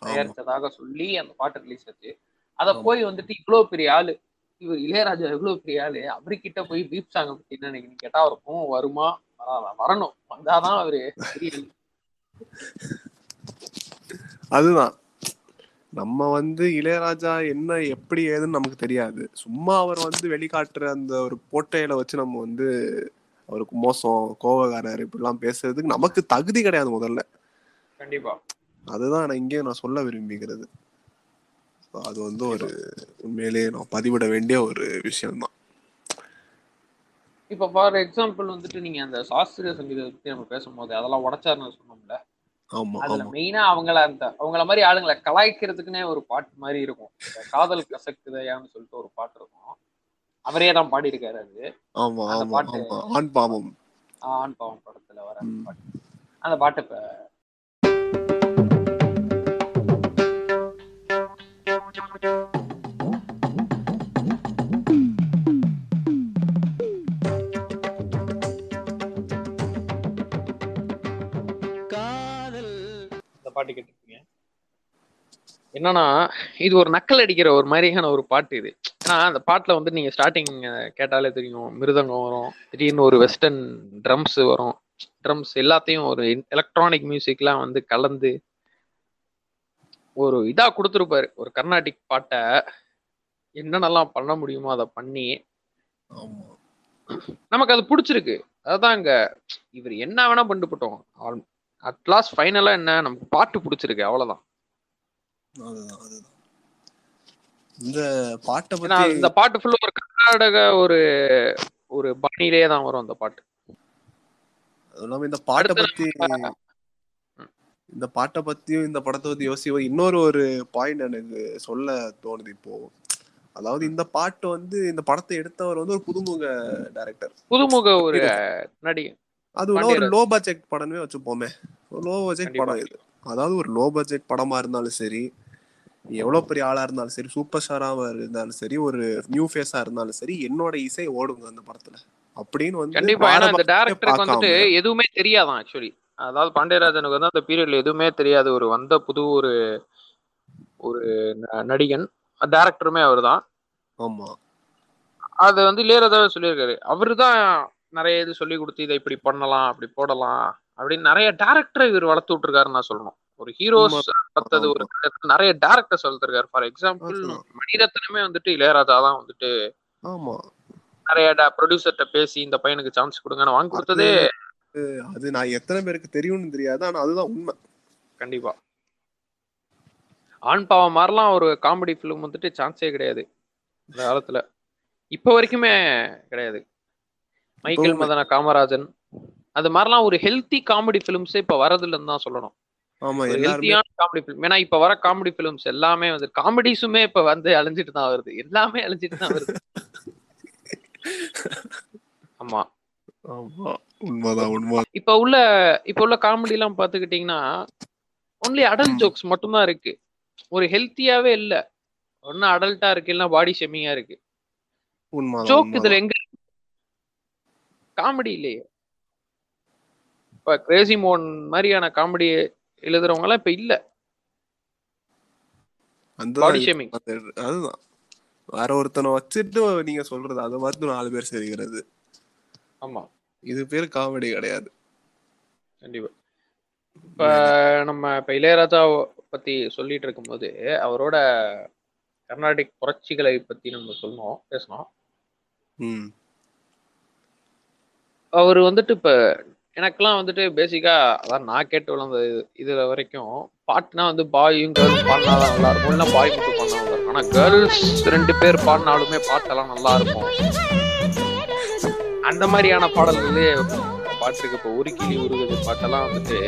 தயாரிச்சதாக சொல்லி அந்த பாட்டு ரிலீஸ் ஆச்சு. அத. போய் வந்துட்டு இவ்வளவு பெரிய ஆளு இவர் இளையராஜா எவ்வளவு பெரிய ஆளு அவர்கிட்ட போய் பீப் சாங் பத்தி என்ன நினைக்கிறீங்க? கேட்டா அவர் கோவம் வருமா? வரணும். வந்தாதான் அவரு. அதுதான். நம்ம வந்து இளையராஜா என்ன எப்படி ஏதுன்னு நமக்கு தெரியாது. சும்மா அவர் வந்து வெளிக்காட்டுற அந்த ஒரு போட்டையில வச்சு நம்ம வந்து அவருக்கு மோசம் கோவக்காரர் இப்படிலாம் பேசுறதுக்கு நமக்கு தகுதி கிடையாது முதல்ல. கண்டிப்பா. அதுதான் நான் இங்கே நான் சொல்ல விரும்புகிறது. அது வந்து ஒரு உண்மையிலேயே நான் பதிவிட வேண்டிய ஒரு விஷயம்தான். இப்ப ஃபார் எக்ஸாம்பிள் வந்துட்டு நீங்க அந்த சாஸ்திரிய சங்கீதத்தை பத்தி நம்ம பேசும்போது அதெல்லாம் உடைச்சாருன்னு சொன்னோம்ல. அதுல மெயினா அவங்கள அந்த அவங்கள மாதிரி ஆளுங்களை கலாய்க்கிறதுக்குன்னே ஒரு பாட்டு மாதிரி இருக்கும். காதல் கசக்குதையான்னு சொல்லிட்டு ஒரு பாட்டு இருக்கும். அவரே தான் பாடியிருக்காரு அது. ஆமா அந்த பாட்டு- ஆண் பாவம். ஆண் பாவம் படத்துல வர. பாட்டு. அந்த பாட்டு இப்ப பாட்டு கேட்டிருக்கீங்க என்னன்னா இது ஒரு நக்கல் அடிக்கிற ஒரு மாதிரியான ஒரு பாட்டு இது. ஏன்னா அந்த பாட்டுல வந்து நீங்க ஸ்டார்டிங் கேட்டாலே தெரியும் மிருதங்கம் வரும் திடீர்னு ஒரு வெஸ்டர்ன் ட்ரம்ஸ் வரும். ட்ரம்ஸ் எல்லாத்தையும் ஒரு எலக்ட்ரானிக் மியூசிக்லாம் வந்து கலந்து ஒரு இதா கொடுத்துருப்பாரு. ஒரு கர்நாடிக் பாட்டை என்னென்னலாம் பண்ண முடியுமோ அதை பண்ணி நமக்கு அது பிடிச்சிருக்கு. அதுதான் அங்க இவர் என்ன வேணா பண்ணிட்டு போட்டோம். அட் லாஸ்ட் ஃபைனலா என்ன? நமக்கு பாட்டு பிடிச்சிருக்கு அவ்வளவுதான். அதுதான் அதுதான் இந்த பாட்டை பத்தி இந்த பாட்டு ஃபுல்லா ஒரு கர்நாடக ஒரு ஒரு பாணியிலேயே தான் வரும் அந்த பாட்டு. இல்லாம இந்த பாட்டை பத்தி நம்ம- இந்த பாட்டை பத்தியும் இந்த படத்தை பத்தி யோசி இன்னொரு ஒரு பாயிண்ட் எனக்கு சொல்ல தோணுது இப்போ. அதாவது இந்த பாட்டு வந்து இந்த படத்தை எடுத்தவர் வந்து ஒரு புதுமுக டைரக்டர் புதுமுக ஒரு நடிகை அது ஒரு-. லோ பட்ஜெட் படமே வச்சுப்போமே. Low budget. படம் இது. அதாவது ஒரு லோ பட்ஜெட் படமா இருந்தாலும் சரி எவ்வளவு பெரிய ஆளா இருந்தாலும் சரி சூப்பர் ஸ்டாராவா இருந்தாலும் சரி ஒரு நியூ ஃபேஸா இருந்தாலும் சரி என்னோட இசை ஓடுங்க அந்த படத்துல. அப்படின்னு வந்து கண்டிப்பா. பாரபட்சமே டேரக்டருக்கு வந்துட்டு எதுவுமே தெரியாதான் ஆக்சுவலி அதாவது பாண்டியராஜனுக்கு வந்து அந்த பீரியட்ல எதுவுமே தெரியாது ஒரு வந்த புது ஒரு ஒரு நடிகன் டேரக்டருமே அவர்தான். ஆமா. அது வந்து இளையராஜாவே சொல்லியிருக்காரு. அவரு தான் நிறைய இது சொல்லி கொடுத்து இதை இப்படி பண்ணலாம் அப்படி போடலாம். அப்படின்னு நிறைய டேரக்டரை இவர் வளர்த்து விட்டுருக்காருன்னு நான் சொல்லணும். ஒரு ஹீரோஸ் வளர்த்தது ஒரு நிறைய டேரக்டர் சொல்லிருக்காரு ஃபார் எக்ஸாம்பிள். மணிரத்னமே வந்துட்டு இளையராஜா தான் வந்துட்டு நிறைய ப்ரொடியூசர்கிட்ட பேசி இந்த பையனுக்கு சான்ஸ் கொடுங்கன்னு வாங்கி கொடுத்ததே அது நான் எத்தனை பேருக்கு தெரியும்னு தெரியாது. ஆனா அதுதான் உண்மை. கண்டிப்பா. ஆண் பாவம் மாதிரிலாம் ஒரு காமெடி ஃபிலிம் வந்துட்டு சான்ஸே கிடையாது. இந்த காலத்துல. இப்ப வரைக்குமே கிடையாது. மைக்கேல். மதன காமராஜன் அது மாதிரிலாம் ஒரு ஹெல்த்தி காமெடி ஃபிலிம்ஸே இப்ப வரதில்லைன்னு தான் சொல்லணும். ஹெல்த்தியான காமெடி ஃபிலிம் ஏன்னா இப்ப வர காமெடி ஃபிலிம்ஸ் எல்லாமே வந்து காமெடிஸுமே இப்ப வந்து அழிஞ்சிட்டு தான் வருது. எல்லாமே அழிஞ்சிட்டு தான் வருது. ஆமா. இப்ப உள்ள இப்ப உள்ள காமெடி எல்லாம் பாத்துக்கிட்டீங்கன்னா ஒன்லி அடல்ட் ம். ஜோக்ஸ் மட்டும்தான் இருக்கு. ஒரு ஹெல்த்தியாவே இல்ல. ஒன்னு அடல்ட்டா இருக்கு இல்லைன்னா பாடி ஷெமிங்கா இருக்கு. ஜோக். இதுல எங்க காமெடி இல்லையே. இப்ப கிரேசி மோன் மாதிரியான காமெடி எழுதுறவங்க எல்லாம் இப்ப இல்ல. அந்த பாடி ஷேமிங் அதுதான். வேற ஒருத்தனை வச்சுட்டு நீங்க சொல்றது அதை பார்த்து நாலு பேர் சிரிக்கிறது. ஆமா. இது பேர் காமெடி கிடையாது. கண்டிப்பா. இப்ப நம்ம இப்ப இளையராஜா பத்தி சொல்லிட்டு இருக்கும்போது அவரோட கர்நாடிக் புரட்சிகளை பத்தி நம்ம சொன்னோம் பேசணும் அவர் வந்துட்டு இப்ப எனக்கெல்லாம் வந்துட்டு பேசிக்கா அதான் நான் கேட்டு வளர்ந்த இது இதுல வரைக்கும் பாட்டுனா வந்து பாயும் கேர்ள்ஸ் பாடினாதான் நல்லா இருக்கும். இல்லை பாய் மட்டும் பாடினா நல்லா இருக்கும். ஆனால் கேர்ள்ஸ் ரெண்டு பேர் பாடினாலுமே பாட்டெல்லாம் நல்லா இருக்கும். அந்த மாதிரியான பாடல்களே பாட்டு இருக்கு. இப்போ உருக்கிலி உருகுது பாட்டெல்லாம் வந்துட்டு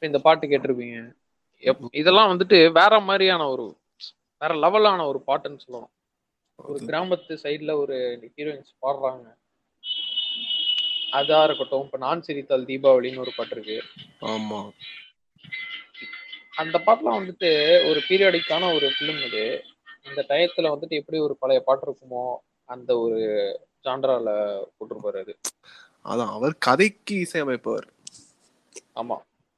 இந்த பாட்டு கேட்டிருப்பீங்க. இதெல்லாம் வந்துட்டு வேற மாதிரியான ஒரு வேற லெவலான ஒரு பாட்டுன்னு சொல்லலாம் ஒரு கிராமத்து சைடுல ஒரு ஹீரோயின்ஸ் பாடுறாங்க. அதா இருக்கட்டும் இப்ப நான் சிரித்தால் தீபாவளின்னு ஒரு பாட்டு இருக்கு. ஆமா. அந்த பாட்டுலாம் வந்துட்டு ஒரு பீரியாடிக்கான ஒரு ஃபிலிம் இது. இந்த டயத்துல வந்துட்டு எப்படி ஒரு பழைய பாட்டு இருக்குமோ அந்த ஒரு ஜான்ரால போட்டிருப்பாரு அது. அதான் அவர் கதைக்கு இசையமைப்பவர். ஆமா.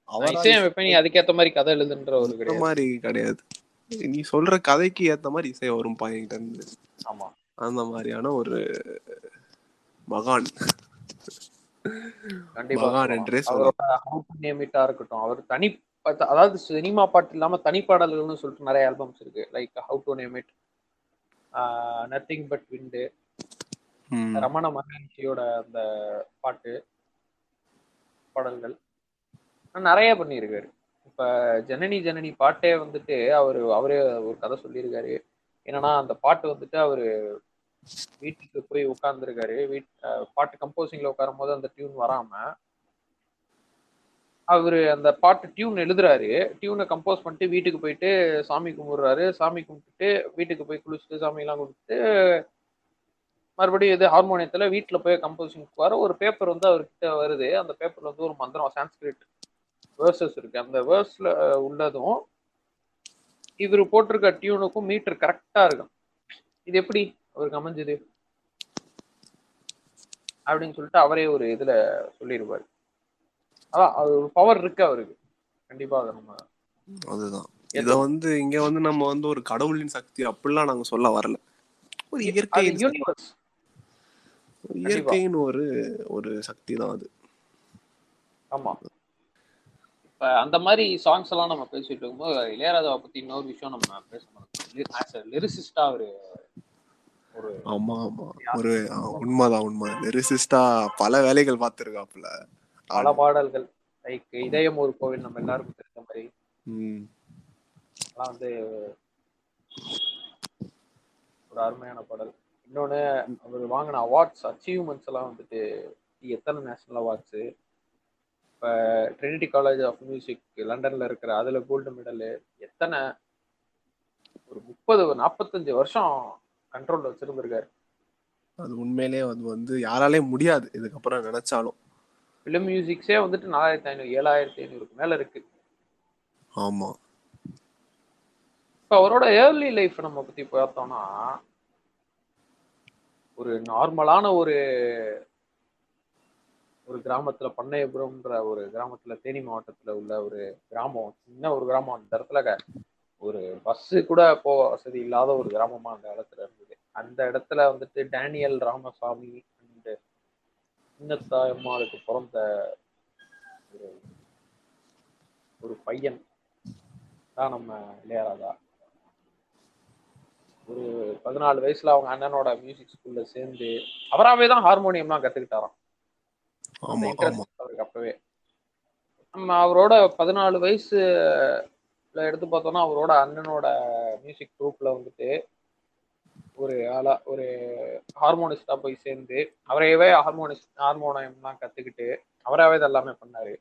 அதுக்கேத்த மாதிரி கதை எழுதுன்ற ஒரு மாதிரி கிடையாது. நீ சொல்ற கதைக்கு ஏத்த மாதிரி இசை வரும் பாயிண்ட் இருந்து. ஆமா. அந்த மாதிரியான ஒரு மகான். கண்டிப்பா. மகான். என்றே இருக்கட்டும். அவர் தனி அதாவது சினிமா பாட்டு இல்லாம தனிப்பாடல்கள்னு சொல்லிட்டு நிறைய ஆல்பம்ஸ் இருக்கு. Like how to name it nothing but wind. Ramana மகரிஷியோட அந்த பாட்டு பாடல்கள். நிறைய பண்ணியிருக்காரு. இப்ப ஜனனி ஜனனி பாட்டே வந்துட்டு அவரு அவரே ஒரு கதை சொல்லியிருக்காரு. என்னன்னா அந்த பாட்டு வந்துட்டு அவரு வீட்டுக்கு போய் உட்கார்ந்துருக்காரு. வீட் பாட்டு கம்போசிங்ல உட்காரும் போது அந்த டியூன் வராம அவரு அந்த பாட்டு டியூன் எழுதுறாரு. டியூனை கம்போஸ் பண்ணிட்டு வீட்டுக்கு போயிட்டு சாமி கும்பிடுறாரு. சாமி கும்பிட்டுட்டு வீட்டுக்கு போய் குளிச்சுட்டு சாமி எல்லாம் கும்பிட்டு மறுபடியும் இது ஹார்மோனியத்துல வீட்டுல போய் கம்போசிங் வர ஒரு பேப்பர் வந்து அவர்கிட்ட வருது. அந்த பேப்பர்ல வந்து ஒரு மந்திரம் சான்ஸ்கிரிட் வேர்சஸ் இருக்கு. அந்த வேர்ஸ்ல உள்ளதும் இவர் போட்டிருக்க டியூனுக்கும் மீட்டர் கரெக்டா இருக்கும் இது எப்படி அவருக்கு அமைஞ்சது? அப்படின்னு சொல்லிட்டு அவரே ஒரு இதுல சொல்லியிருப்பாரு அதான் அது ஒரு பவர் இருக்கு அவருக்கு. கண்டிப்பா அதை நம்ம அதுதான். இத வந்து இங்க வந்து நம்ம வந்து ஒரு கடவுளின் சக்தி அப்படிலாம் நாங்க சொல்ல வரல. ஒரு இயற்கையின். யூனிவர்ஸ் இயற்கையின் ஒரு ஒரு சக்தி தான் அது. ஆமா. இப்ப அந்த மாதிரி சாங்ஸ் எல்லாம் நம்ம பேசிட்டு இருக்கும்போது இளையராஜாவை பத்தி இன்னொரு விஷயம் நம்ம பேச மாட்டோம் லிரிசிஸ்டா ஒரு ஆமா ஆமா. ஒரு உண்மைதான் உண்மை. லிரிசிஸ்டா பல வேலைகள் பார்த்திருக்காப்புல. பல பாடல்கள். லைக் இதயம் ஒரு கோவில் நம்ம எல்லாருக்கும் தெரிஞ்ச மாதிரி. அதெல்லாம் வந்து ஒரு அருமையான பாடல். இன்னொன்னு அவர் வாங்கின அவார்ட்ஸ் அச்சீவ்மெண்ட்ஸ் எல்லாம் வந்துட்டு எத்தனை நேஷனல் அவார்ட்ஸ் இப்போ ட்ரினிட்டி காலேஜ் ஆஃப் மியூசிக் லண்டன்ல இருக்கிற அதுல கோல்டு மெடலு எத்தனை? ஒரு முப்பது நாற்பத்தஞ்சு வருஷம் கண்ட்ரோல்ல வச்சிருந்திருக்காரு. அது உண்மையிலேயே அது வந்து யாராலே முடியாது இதுக்கப்புறம் நினைச்சாலும். ஃபிலிம் மியூசிக்ஸே வந்துட்டு நாலாயிரத்தி ஐநூறு ஏழாயிரத்தி ஐநூறுக்கு மேல இருக்கு. ஆமா. இப்போ அவரோட ஏர்லி லைஃப் நம்ம பத்தி பார்த்தோம்னா ஒரு நார்மலான ஒரு ஒரு கிராமத்துல பண்ணையபுரம்ன்ற ஒரு கிராமத்துல தேனி மாவட்டத்துல உள்ள ஒரு கிராமம் சின்ன ஒரு கிராமம். அந்த இடத்துல ஒரு பஸ் கூட போக வசதி இல்லாத ஒரு கிராமமா அந்த இடத்துல இருந்தது. அந்த இடத்துல வந்துட்டு டேனியல் ராமசாமி அண்ட் சின்னத்தாயம்மாளுக்கு பிறந்த ஒரு ஒரு பையன் தான் நம்ம இளையராஜா. ஒரு பதினாலு வயசுல அவங்க அண்ணனோட மியூசிக் ஸ்கூல்ல சேர்ந்து அவராவே தான் ஹார்மோனியம்லாம் கத்துக்கிட்டாராம் அந்த ஆமா interest ஆமா அவருக்கு அப்பவே. நம்ம அவரோட பதினாலு வயசுல எடுத்து பார்த்தோம்னா அவரோட அண்ணனோட மியூசிக் குரூப்ல வந்துட்டு ஒரு ஆளா ஒரு ஹார்மோனிஸ்டா போய் சேர்ந்து அவரையவே ஹார்மோனிஸ் ஹார்மோனியம்லாம் கத்துக்கிட்டு அவராவே இது எல்லாமே பண்ணாரு.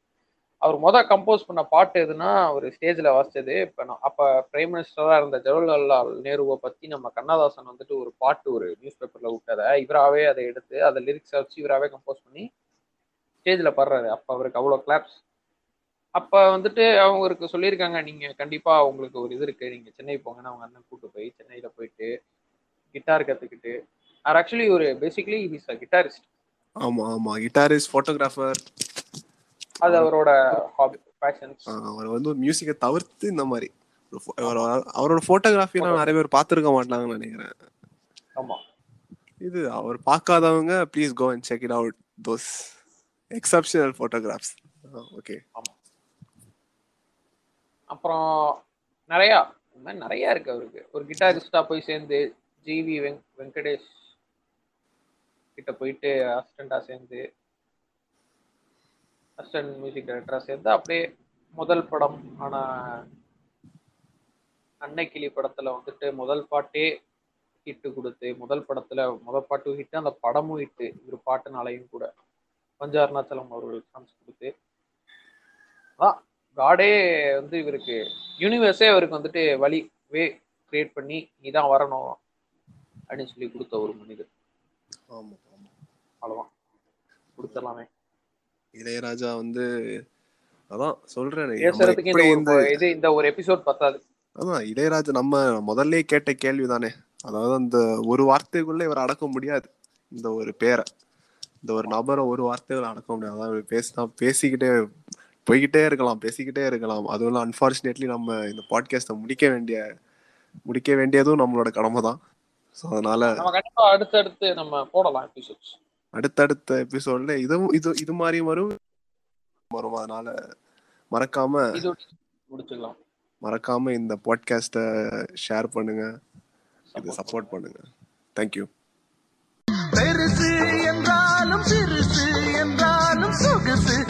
அவர் முத கம்போஸ் பண்ண பாட்டு எதுனா அவர் ஸ்டேஜ்ல வாசிச்சது இப்ப நான் அப்ப பிரைம் மினிஸ்டரா இருந்த ஜவஹர்லால் நேருவை பத்தி நம்ம கண்ணதாசன் வந்துட்டு ஒரு பாட்டு ஒரு நியூஸ் பேப்பர்ல விட்டதை இவராவே அதை எடுத்து அதை லிரிக்ஸை வச்சு இவராவே கம்போஸ் பண்ணி ஸ்டேஜ்ல பாடுறாரு. அப்ப அவருக்கு அவ்வளோ கிளாப்ஸ் அப்ப வந்துட்டு அவங்களுக்கு சொல்லியிருக்காங்க நீங்க கண்டிப்பா உங்களுக்கு ஒரு இது இருக்கு. நீங்க சென்னை போங்கன்னு அவங்க அண்ணன் கூட்டு போய் சென்னையில போயிட்டு கிட்டார் கத்துக்கிட்டு அவர் ஆக்சுவலி ஒரு பேசிக்கலி ஹிஸ் அ கிட்டாரிஸ்ட் ஆமா ஆமா. கிட்டாரிஸ்ட் போட்டோகிராஃபர் அது அவரோட ஹாபி பேஷன்ஸ் அவர் வந்து மியூசிக்கை தவிர்த்து இந்த மாதிரி. அவரோட- அவரோட போட்டோகிராஃபிலாம் நிறைய பேர் பார்த்துருக்க மாட்டாங்கன்னு நினைக்கிறேன். ஆமா. இது அவர் பார்க்காதவங்க please go and check it out those exceptional photographs okay அப்புறம் நிறையா இந்த மாதிரி நிறையா இருக்கு அவருக்கு. ஒரு கிட்டாரிஸ்டா போய் சேர்ந்து ஜிவி வெங் வெங்கடேஷ் கிட்ட போயிட்டு அசிஸ்டண்டா சேர்ந்து அசிஸ்டன்ட் மியூசிக் டைரக்டரா சேர்ந்து அப்படியே முதல் படம் ஆனா அன்னைக்கிளி படத்துல வந்துட்டு முதல் பாட்டே ஹிட்டு கொடுத்து முதல் படத்துல முதல் பாட்டும் ஹிட்டு அந்த படமும் ஹிட்டு இவர் பாட்டுனாலையும் கூட. பஞ்ச அருணாச்சலம் அவர்கள் சான்ஸ் கொடுத்து. அதான் காடே வந்து இவருக்கு யூனிவர்ஸே அவருக்கு வந்துட்டு வழி வே கிரியேட் பண்ணி நீ தான் வரணும் அப்படின்னு சொல்லி கொடுத்த ஒரு மனிதர். அவ்வளவுதான். கொடுத்துடலாமே. இளையராஜா வந்து அதான் சொல்றேன் இந்த இது இந்த ஒரு எபிசோட் பத்தாது. அதான் இளையராஜா நம்ம முதல்ல கேட்ட கேள்விதானே. அதாவது அந்த ஒரு வார்த்தைக்குள்ள இவர் அடக்க முடியாது இந்த ஒரு பேரை. இந்த ஒரு நபரை ஒரு வார்த்தைகள் அடக்க முடியாது. அதாவது பேசினா பேசிக்கிட்டே போய்கிட்டே இருக்கலாம் பேசிக்கிட்டே இருக்கலாம். அதுவும் அன்பார்ச்சுனேட்லி நம்ம இந்த பாட்காஸ்ட்டை முடிக்க வேண்டிய முடிக்க வேண்டியதும் நம்மளோட கடமை தான். ஸோ அதனால அடுத்தடுத்து நம்ம போடலாம் எபிசோட்ஸ் அடுத்தடுத்த எபிசோட்ல இதுவும் இது இது மாதிரி வரும். வரும். அதனால மறக்காம முடிச்சுக்கலாம் மறக்காம இந்த பாட்காஸ்ட்டை ஷேர் பண்ணுங்க. இது சப்போர்ட் பண்ணுங்க. தேங்க்யூ பெருசு என்றாலும் சிறுசு என்றாலும் சொகுசு.